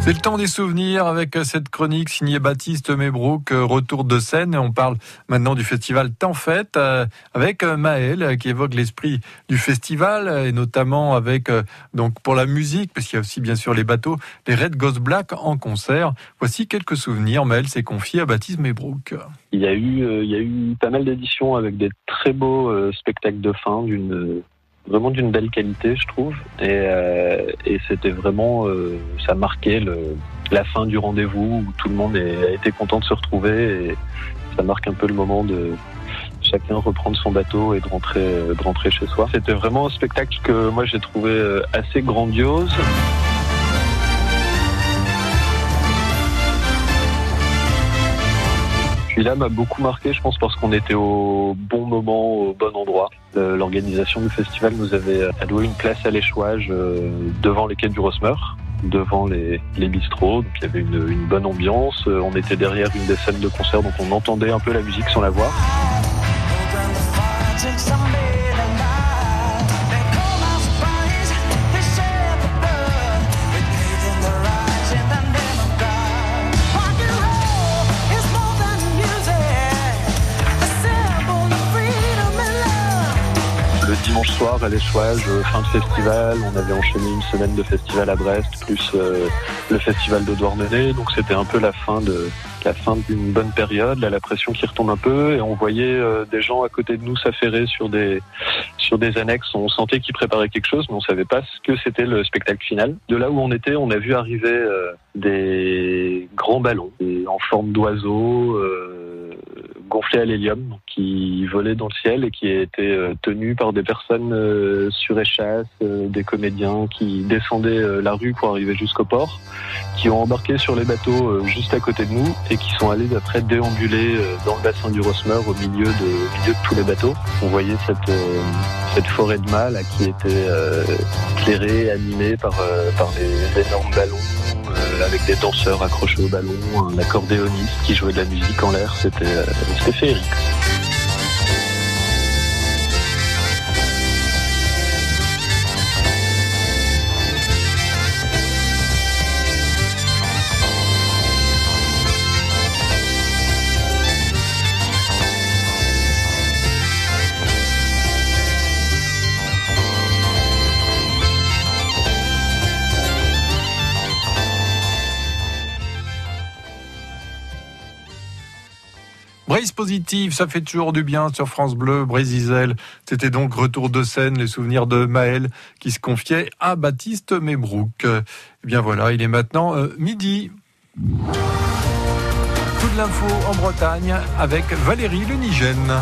C'est le temps des souvenirs avec cette chronique signée Baptiste Mébrouk, retour de scène. On parle maintenant du festival Temps Fête euh, avec euh, Maël qui évoque l'esprit du festival et notamment avec euh, donc pour la musique, parce qu'il y a aussi bien sûr les bateaux, les Red Ghost Black en concert. Voici quelques souvenirs. Maël s'est confié à Baptiste Mébrouk. Il y a eu, il y a eu pas mal d'éditions avec des très beaux spectacles de fin d'une vraiment d'une belle qualité, je trouve. Et, euh, et c'était vraiment, euh, ça marquait le, la fin du rendez-vous où tout le monde a été content de se retrouver et ça marque un peu le moment de chacun reprendre son bateau et de rentrer, de rentrer chez soi. C'était vraiment un spectacle que moi j'ai trouvé euh, assez grandiose. Celui-là m'a beaucoup marqué, je pense, parce qu'on était au bon moment, au bon endroit. Euh, l'organisation du festival nous avait alloué une place à l'échouage euh, devant les quais du Rosmer devant les, les bistrots. Donc il y avait une, une bonne ambiance. Euh, on était derrière une des scènes de concert, donc on entendait un peu la musique sans la voir. Dimanche soir à l'échouage, euh, fin de festival. On avait enchaîné une semaine de festival à Brest, plus euh, le festival de Douarnenez. Donc c'était un peu la fin de la fin d'une bonne période, là, la pression qui retombe un peu, et on voyait euh, des gens à côté de nous s'affairer sur des sur des annexes. On sentait qu'ils préparaient quelque chose, mais on savait pas ce que c'était le spectacle final. De là où on était, on a vu arriver des grands ballons en forme d'oiseaux gonflé à l'hélium, qui volait dans le ciel et qui était euh, tenu par des personnes euh, sur échasse, euh, des comédiens qui descendaient la rue pour arriver jusqu'au port, qui ont embarqué sur les bateaux juste à côté de nous et qui sont allés après déambuler dans le bassin du Rosmer au milieu de, tous les bateaux. On voyait cette, cette forêt de mâts qui était éclairée, animée par, par les énormes ballons avec des danseurs accrochés au ballon, un accordéoniste qui jouait de la musique en l'air. C'était c'était féerique. Brise positive, ça fait toujours du bien sur France Bleu, Brésil. C'était donc retour de scène, les souvenirs de Maël qui se confiait à Baptiste Mébrouk. Eh bien voilà, il est maintenant euh, midi. Toute l'info en Bretagne avec Valérie Lenigène.